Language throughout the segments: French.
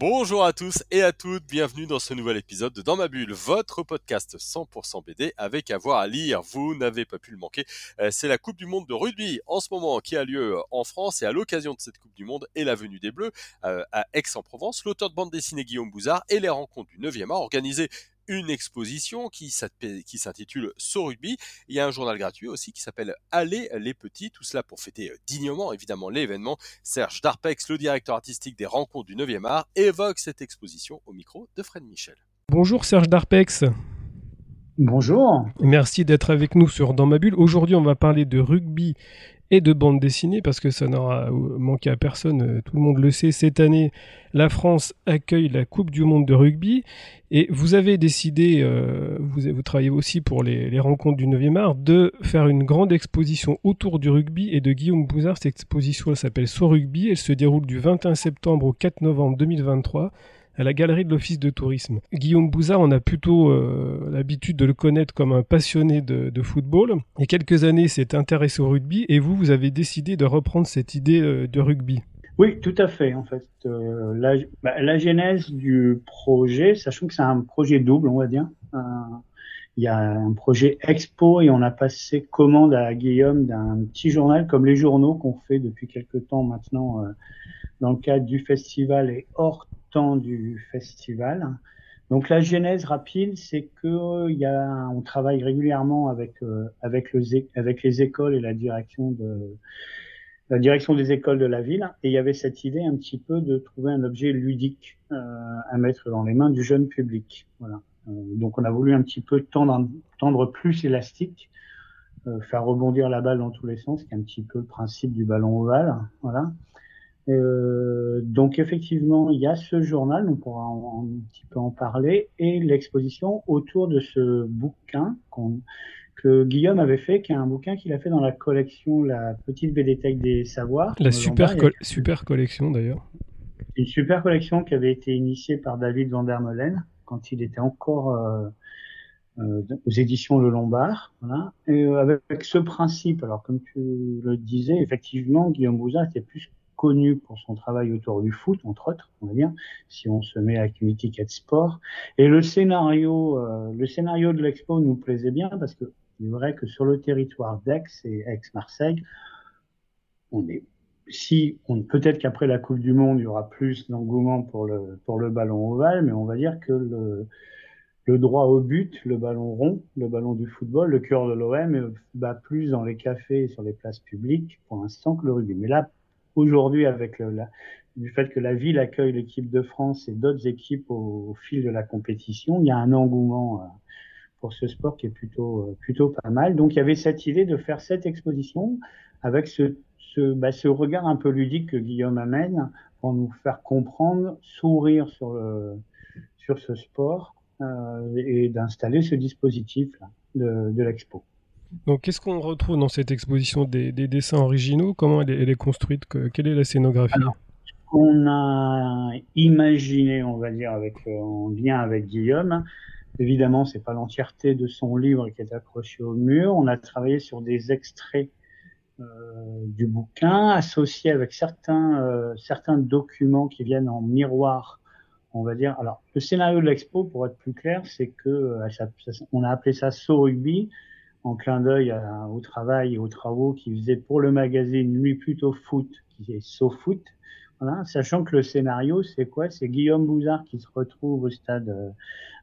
Bonjour à tous et à toutes, bienvenue dans ce nouvel épisode de Dans ma bulle, votre podcast 100% BD avec avoir à lire. Vous n'avez pas pu le manquer. Euh, c'est la Coupe du Monde de rugby en ce moment qui a lieu en France et à l'occasion de cette Coupe du Monde et la venue des Bleus euh, à Aix-en-Provence, l'auteur de bande dessinée Guillaume Bouzard et les rencontres du 9e art organisées une exposition qui s'intitule So Rugby. Il y a un journal gratuit aussi qui s'appelle Allez les petits, tout cela pour fêter euh, dignement évidemment l'événement. Serge Darpex, le directeur artistique des rencontres du 9e art, évoque cette exposition au micro de Fred Michel. Bonjour Serge Darpex. Bonjour. Merci d'être avec nous sur Dans ma bulle. Aujourd'hui, on va parler de rugby et de bande dessinée parce que ça n'aura manqué à personne, euh, tout le monde le sait. Cette année, la France accueille la Coupe du Monde de rugby et vous avez décidé, euh, vous, travaillez aussi pour les, rencontres du 9e art, de faire une grande exposition autour du rugby et de Guillaume Bouzard. Cette exposition s'appelle So Rugby, elle se déroule du 21 septembre au 4 novembre 2023 à la galerie de l'Office de tourisme. Guillaume Bouzard, on a plutôt euh, l'habitude de le connaître comme un passionné de, football. Il y a quelques années, s'est intéressé au rugby et vous, vous avez décidé de reprendre cette idée euh, de rugby. Oui, tout à fait. En fait, euh, bah, la, genèse du projet, sachant que c'est un projet double, on va dire. il y a un projet expo et on a passé commande à Guillaume d'un petit journal comme les journaux qu'on fait depuis quelques temps maintenant dans le cadre du festival et hors temps du festival. Donc la genèse rapide, c'est que il y a, on travaille régulièrement avec euh, avec, avec les écoles et la direction de la direction des écoles de la ville. Et il y avait cette idée un petit peu de trouver un objet ludique euh, à mettre dans les mains du jeune public. Voilà. Euh, donc on a voulu un petit peu tendre, tendre plus élastique, faire rebondir la balle dans tous les sens, qui est un petit peu le principe du ballon ovale. Voilà. Euh, donc effectivement, il y a ce journal, on pourra un petit peu en parler, et l'exposition autour de ce bouquin que Guillaume avait fait, qui est un bouquin qu'il a fait dans la collection La Petite Bédéthèque des Savoirs. La super, super collection d'ailleurs. Une super collection qui avait été initiée par David Van der Meulen quand il était encore euh, euh, aux éditions Le Lombard. Voilà. Et avec ce principe, alors comme tu le disais, effectivement, Guillaume Bouzin était plus connu pour son travail autour du foot, entre autres, on va dire, si on se met à activité de sport. Et le scénario, euh, le scénario de l'expo nous plaisait bien parce que c'est vrai que sur le territoire d'Aix et Aix-Marseille, on est si on peut-être qu'après la Coupe du Monde, il y aura plus d'engouement pour le pour le ballon ovale, mais on va dire que le le droit au but, le ballon rond, le ballon du football, le cœur de l'OM bat plus dans les cafés et sur les places publiques pour l'instant que le rugby. Mais là, aujourd'hui, avec le, la, du fait que la ville accueille l'équipe de France et d'autres équipes au, fil de la compétition, il y a un engouement euh, pour ce sport qui est plutôt, euh, plutôt pas mal. Donc il y avait cette idée de faire cette exposition avec ce, ce, bah, ce regard un peu ludique que Guillaume amène pour nous faire comprendre, sourire sur, le, sur ce sport euh, et d'installer ce dispositif là, de, de l'expo. Donc, qu'est-ce qu'on retrouve dans cette exposition des, dessins originaux? Comment elle est, construite? Quelle est la scénographie? On a imaginé, on va dire, avec, euh, en lien avec Guillaume. Évidemment, c'est pas l'entièreté de son livre qui est accroché au mur. On a travaillé sur des extraits euh, du bouquin associés avec certains, euh, certains documents qui viennent en miroir on va dire. Alors, le scénario de l'expo, pour être plus clair, c'est que on a appelé ça So Rugby en clin d'œil au travail et aux travaux qu'il faisait pour le magazine Nuit plutôt foot, qui est SoFoot. Voilà, sachant que le scénario, c'est quoi? C'est Guillaume Bouzard qui se retrouve au stade euh,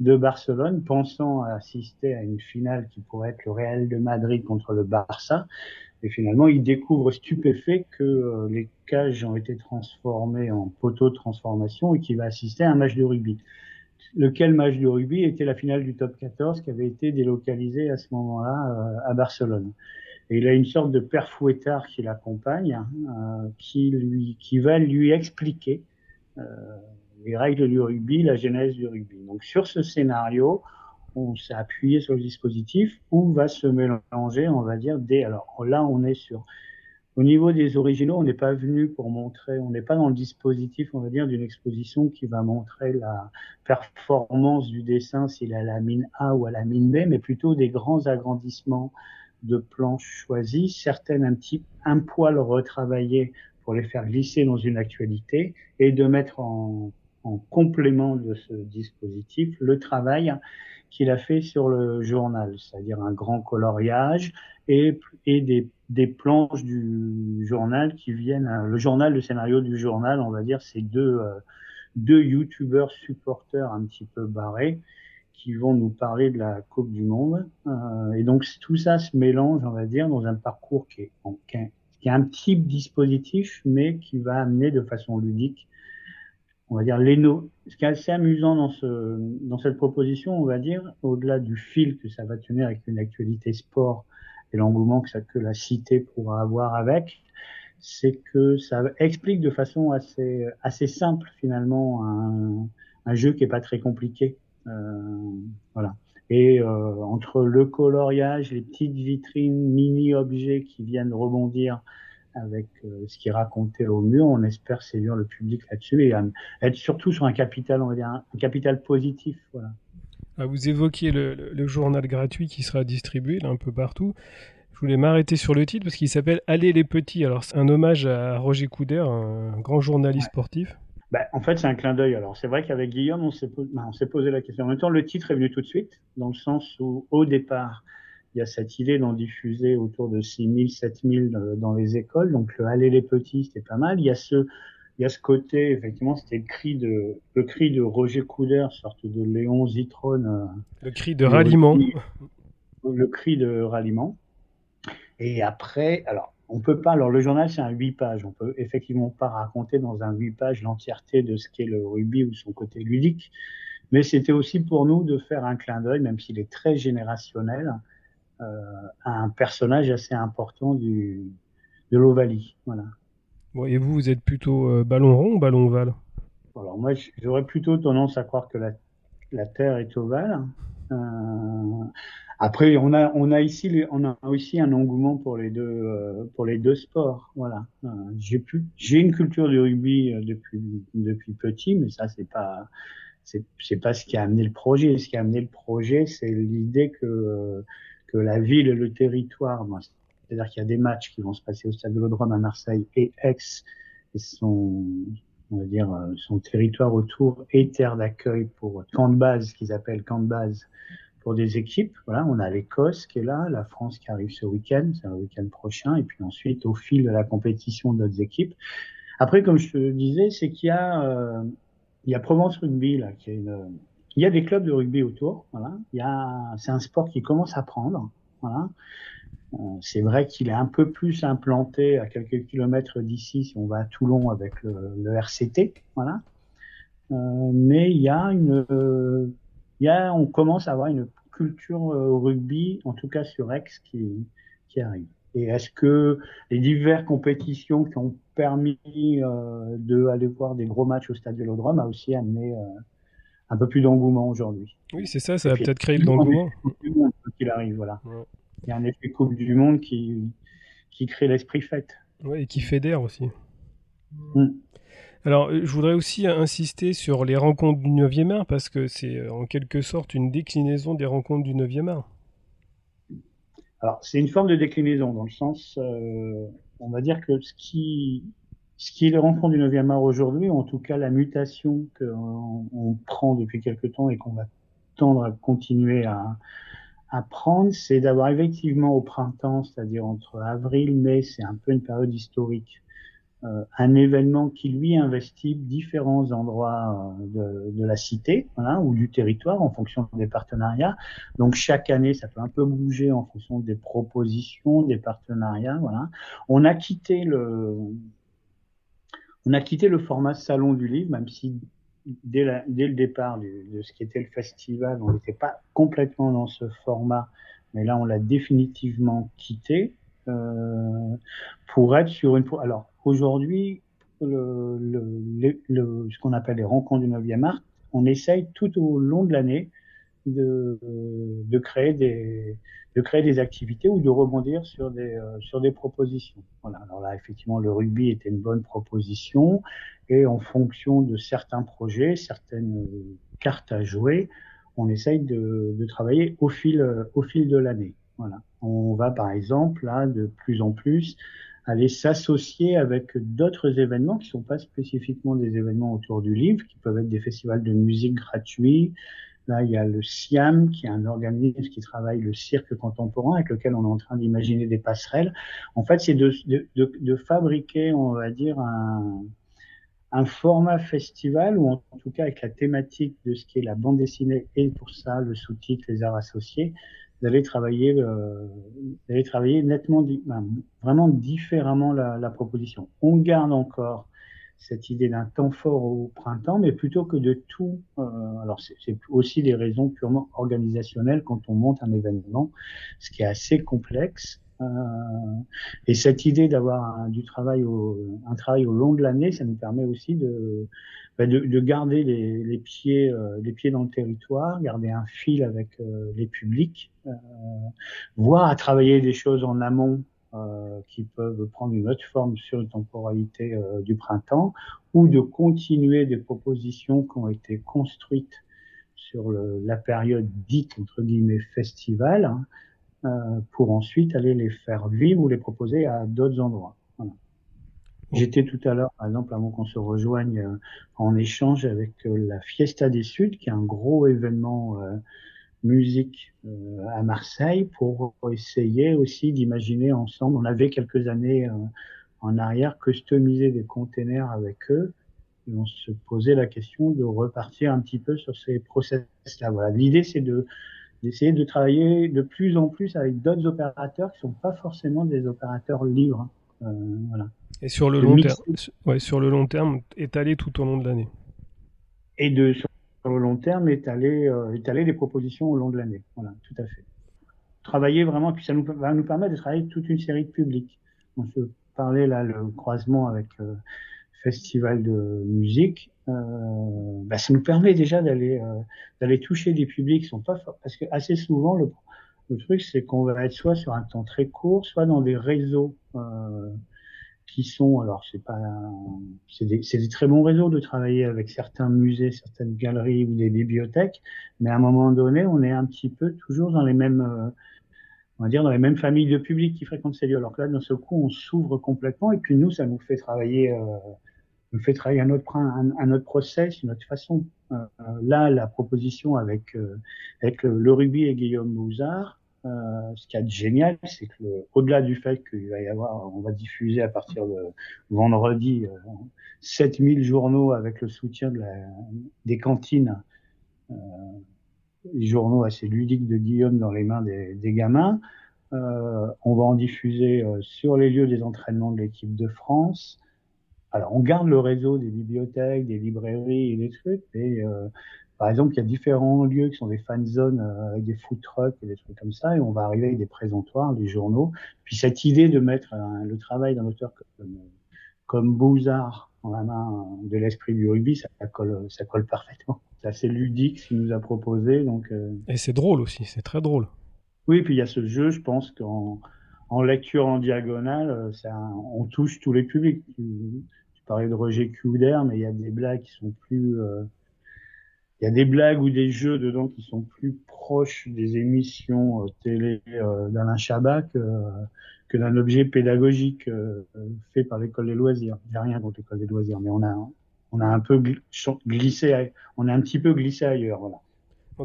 de Barcelone, pensant assister à une finale qui pourrait être le Real de Madrid contre le Barça. Et finalement, il découvre stupéfait que euh, les cages ont été transformées en poteaux de transformation et qu'il va assister à un match de rugby lequel match de rugby était la finale du top 14 qui avait été délocalisé à ce moment-là euh, à Barcelone. Et il a une sorte de père fouettard qui l'accompagne, euh, qui lui, va lui expliquer euh, les règles du rugby, la genèse du rugby. Donc sur ce scénario, on s'est appuyé sur le dispositif où va se mélanger, on va dire, des. Alors là, on est sur au niveau des originaux, on n'est pas venu pour montrer, on n'est pas dans le dispositif, on va dire, d'une exposition qui va montrer la performance du dessin, s'il est à la mine A ou à la mine B, mais plutôt des grands agrandissements de planches choisies, certaines un petit, un poil retravaillées pour les faire glisser dans une actualité et de mettre en, en complément de ce dispositif le travail qu'il a fait sur le journal, c'est-à-dire un grand coloriage et, et des, des, planches du journal qui viennent, le journal, le scénario du journal, on va dire, c'est deux, euh, deux youtubeurs supporters un petit peu barrés qui vont nous parler de la Coupe du Monde. Euh, et donc tout ça se mélange, on va dire, dans un parcours qui est, qui est un petit dispositif, mais qui va amener de façon ludique on va dire, les ce qui est assez amusant dans, ce, dans cette proposition, on va dire, au-delà du fil que ça va tenir avec une actualité sport et l'engouement que, ça, que la cité pourra avoir avec, c'est que ça explique de façon assez, assez simple finalement un, un jeu qui est pas très compliqué. Euh, voilà. Et euh, entre le coloriage, les petites vitrines, mini-objets qui viennent rebondir avec euh, ce qui est raconté au mur. On espère séduire le public là-dessus et être surtout sur un capital, on va dire, un, capital positif. Voilà. Ah, vous évoquiez le, le, journal gratuit qui sera distribué là, un peu partout. Je voulais m'arrêter sur le titre parce qu'il s'appelle Allez les petits. Alors c'est un hommage à Roger Couder, un grand journaliste sportif. Bah, en fait, c'est un clin d'œil. Alors, c'est vrai qu'avec Guillaume, on s'est, bah, on s'est posé la question. En même temps, le titre est venu tout de suite, dans le sens où, au départ, il y a cette idée d'en diffuser autour de 6000, 7000 euh, dans les écoles. Donc, le Allez les petits, c'était pas mal. Il y a ce, il y a ce côté, effectivement, c'était le cri de, le cri de Roger Couder, sorte de Léon Zitrone. Euh, le cri de ralliement. Le, cri de ralliement. Et après, alors, on peut pas, alors le journal, c'est un 8 pages. On peut effectivement pas raconter dans un 8 pages l'entièreté de ce qu'est le rugby ou son côté ludique. Mais c'était aussi pour nous de faire un clin d'œil, même s'il est très générationnel, un personnage assez important du, de l'Ovalie. Voilà. et vous, vous êtes plutôt euh, ballon rond ou ballon ovale? Alors moi, j'aurais plutôt tendance à croire que la, la Terre est ovale. Euh, après, on a, on a ici, on a aussi un engouement pour les deux, euh, pour les deux sports. Voilà. Euh, j'ai pu, j'ai une culture du rugby depuis, depuis petit, mais ça, c'est pas, c'est, c'est pas ce qui a amené le projet. Ce qui a amené le projet, c'est l'idée que que la ville et le territoire, c'est-à-dire qu'il y a des matchs qui vont se passer au Stade de l'Odrome à Marseille et Aix, et son, on va dire, euh, son territoire autour est terre d'accueil pour camp de base, qu'ils appellent camp de base pour des équipes. Voilà, on a l'Écosse qui est là, la France qui arrive ce week-end, c'est le week-end prochain, et puis ensuite au fil de la compétition d'autres équipes. Après, comme je te disais, c'est qu'il y a, euh, il y a Provence Rugby là, qui est une, il y a des clubs de rugby autour. Voilà. Il y a, c'est un sport qui commence à prendre. Voilà. Euh, c'est vrai qu'il est un peu plus implanté à quelques kilomètres d'ici si on va à Toulon avec le, RCT. Voilà. Euh, mais il y a une, euh, il y a, on commence à avoir une culture au rugby, en tout cas sur Aix, qui, qui arrive. Et est-ce que les diverses compétitions qui ont permis euh, de aller voir des gros matchs au Stade Vélodrome a aussi amené un peu plus d'engouement aujourd'hui. Oui, c'est ça, ça va peut-être créer de l'engouement. Qu'il arrive, voilà. Il y a un effet Coupe du Monde qui, qui crée l'esprit fête. Oui, et qui fédère aussi. Mm. Alors, euh, je voudrais aussi insister sur les rencontres du 9e art, parce que c'est euh, en quelque sorte une déclinaison des rencontres du 9e art. Alors, c'est une forme de déclinaison, dans le sens, euh, on va dire que ce qui, ce qui est le rencontre du 9e art aujourd'hui, en tout cas la mutation qu'on on prend depuis quelque temps et qu'on va tendre à continuer à, prendre, c'est d'avoir effectivement au printemps, c'est-à-dire entre avril mai, c'est un peu une période historique, euh, un événement qui lui investit différents endroits euh, de, de la cité voilà, ou du territoire en fonction des partenariats. Donc chaque année, ça peut un peu bouger en fonction des propositions, des partenariats. Voilà. On a quitté le on a quitté le format salon du livre, même si dès, le départ de ce qui était le festival, on n'était pas complètement dans ce format, mais là on l'a définitivement quitté euh, pour être sur une. Alors aujourd'hui, le, le, ce qu'on appelle les rencontres du 9e art, on essaye tout au long de l'année de, de, créer des, de créer des activités ou de rebondir sur des, euh, sur des propositions. Voilà. Alors là, effectivement, le rugby était une bonne proposition et en fonction de certains projets, certaines cartes à jouer, on essaye de, de travailler au fil, au fil de l'année. Voilà. On va par exemple là de plus en plus aller s'associer avec d'autres événements qui sont pas spécifiquement des événements autour du livre, qui peuvent être des festivals de musique gratuits. Là, il y a le SIAM, qui est un organisme qui travaille le cirque contemporain, avec lequel on est en train d'imaginer des passerelles. En fait, c'est de, fabriquer, on va dire, un, format festival, ou en tout cas avec la thématique de ce qui est la bande dessinée et pour ça le sous-titre, les arts associés, d'aller travailler, euh, travailler nettement, vraiment différemment la, proposition. On garde encore cette idée d'un temps fort au printemps, mais plutôt que de tout, euh, alors c'est aussi des raisons purement organisationnelles quand on monte un événement, ce qui est assez complexe. Euh, et cette idée d'avoir du travail au, un travail au long de l'année, ça nous permet aussi de, bah, de, de, garder les, les pieds, euh, les pieds dans le territoire, garder un fil avec euh, les publics, euh, voire à travailler des choses en amont qui peuvent prendre une autre forme sur une temporalité du printemps, ou de continuer des propositions qui ont été construites sur le, la période dite entre guillemets festival, hein, pour ensuite aller les faire vivre ou les proposer à d'autres endroits. J'étais tout à l'heure, par exemple, avant qu'on se rejoigne euh, en échange avec euh, la Fiesta des Suds, qui est un gros événement euh, musique à Marseille, pour essayer aussi d'imaginer ensemble. On avait quelques années en arrière customisé des containers avec eux. Et on se posait la question de repartir un petit peu sur ces process-là. Voilà. L'idée, c'est de d'essayer de travailler de plus en plus avec d'autres opérateurs qui sont pas forcément des opérateurs libres. Euh, voilà. Et sur le, long terme, ouais, sur le long terme, étaler tout au long de l'année. Et de sur le long terme, étaler, euh, étaler des propositions au long de l'année. Voilà, tout à fait. Travailler vraiment, puis ça nous, va nous permettre de travailler toute une série de publics. On se parlait là le croisement avec euh, festival de musique. Euh, bah, ça nous permet déjà d'aller euh, d'aller toucher des publics qui sont pas parce que assez souvent le, le truc c'est qu'on va être soit sur un temps très court, soit dans des réseaux euh, qui sont, alors c'est pas, c'est des, des, très bons réseaux de travailler avec certains musées, certaines galeries ou des bibliothèques, mais à un moment donné, on est un petit peu toujours dans les mêmes, euh, on va dire dans les mêmes familles de publics qui fréquentent ces lieux. Alors que là, d'un seul coup, on s'ouvre complètement, et puis nous, ça nous fait travailler, euh, nous fait travailler un autre, un, un process, une autre façon. Euh, là, la proposition avec euh, avec le, le rugby et Guillaume Mouzard, euh, ce qui est génial, c'est que au-delà du fait qu'il va y avoir, on va diffuser à partir de vendredi euh, 7000 journaux avec le soutien de la, des cantines, euh, journaux assez ludiques de Guillaume dans les mains des, des gamins. Euh, on va en diffuser euh, sur les lieux des entraînements de l'équipe de France. Alors, on garde le réseau des bibliothèques, des librairies et des trucs, mais euh, par exemple, il y a différents lieux qui sont des fan zones euh, avec des food trucks et des trucs comme ça, et on va arriver avec des présentoirs, des journaux. Puis cette idée de mettre euh, le travail d'un auteur comme, comme Bouzard dans la main de l'esprit du rugby, ça, colle, ça colle parfaitement. C'est assez ludique ce qu'il nous a proposé. Donc, euh... Et c'est drôle aussi, c'est très drôle. Oui, puis il y a ce jeu, je pense qu'en en lecture en diagonale, ça, on touche tous les publics. Parlais de Roger Kuder, mais il y a des blagues qui sont plus... Euh, il y a des blagues ou des jeux dedans qui sont plus proches des émissions euh, télé euh, d'Alain Chabat que, que d'un objet pédagogique fait par l'école des loisirs. J'ai rien contre l'école des loisirs, mais on a on a un peu glissé, on a un petit peu glissé ailleurs, voilà.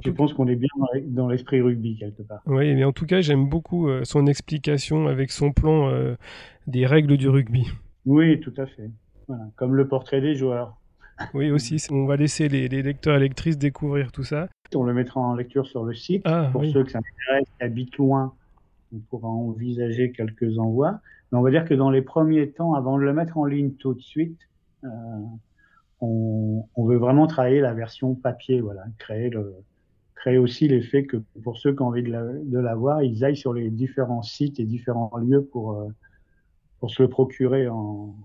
Je pense qu'on est bien dans l'esprit rugby quelque part. Oui, mais en tout cas, j'aime beaucoup son explication avec son plan des règles du rugby. Oui, tout à fait. Voilà. Comme le portrait des joueurs. Oui, aussi. On va laisser les, les, lecteurs et lectrices découvrir tout ça. On le mettra en lecture sur le site. Ah, Pour oui. ceux que ça intéresse, qui habitent loin, on pourra envisager quelques envois. Mais on va dire que dans les premiers temps, avant de le mettre en ligne tout de suite, euh, on, on, veut vraiment travailler la version papier, voilà, créer le, créer aussi l'effet que pour ceux qui ont envie de la, de la voir, ils aillent sur les différents sites et différents lieux pour, euh, pour se le procurer en,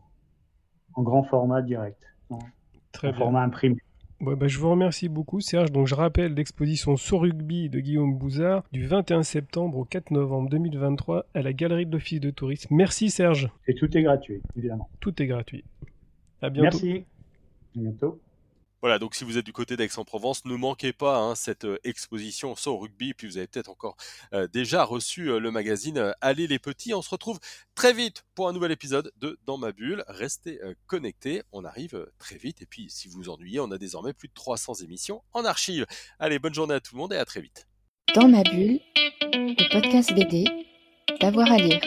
en grand format direct. Très en bien. format imprimé. Ouais, bah, je vous remercie beaucoup Serge. Donc je rappelle l'exposition sur rugby de Guillaume Bouzard du 21 septembre au 4 novembre 2023 à la Galerie de l'Office de tourisme. Merci Serge. Et tout est gratuit, évidemment. Tout est gratuit. À bientôt. Merci. À bientôt. Voilà, donc si vous êtes du côté d'Aix-en-Provence, ne manquez pas hein, cette euh, exposition sur rugby. Puis vous avez peut-être encore euh, déjà reçu euh, le magazine Allez les petits. On se retrouve très vite pour un nouvel épisode de Dans ma bulle. Restez connectés, on arrive très vite. Et puis si vous vous ennuyez, on a désormais plus de 300 émissions en archive. Allez, bonne journée à tout le monde et à très vite. Dans ma bulle, le podcast BD, d'avoir à lire.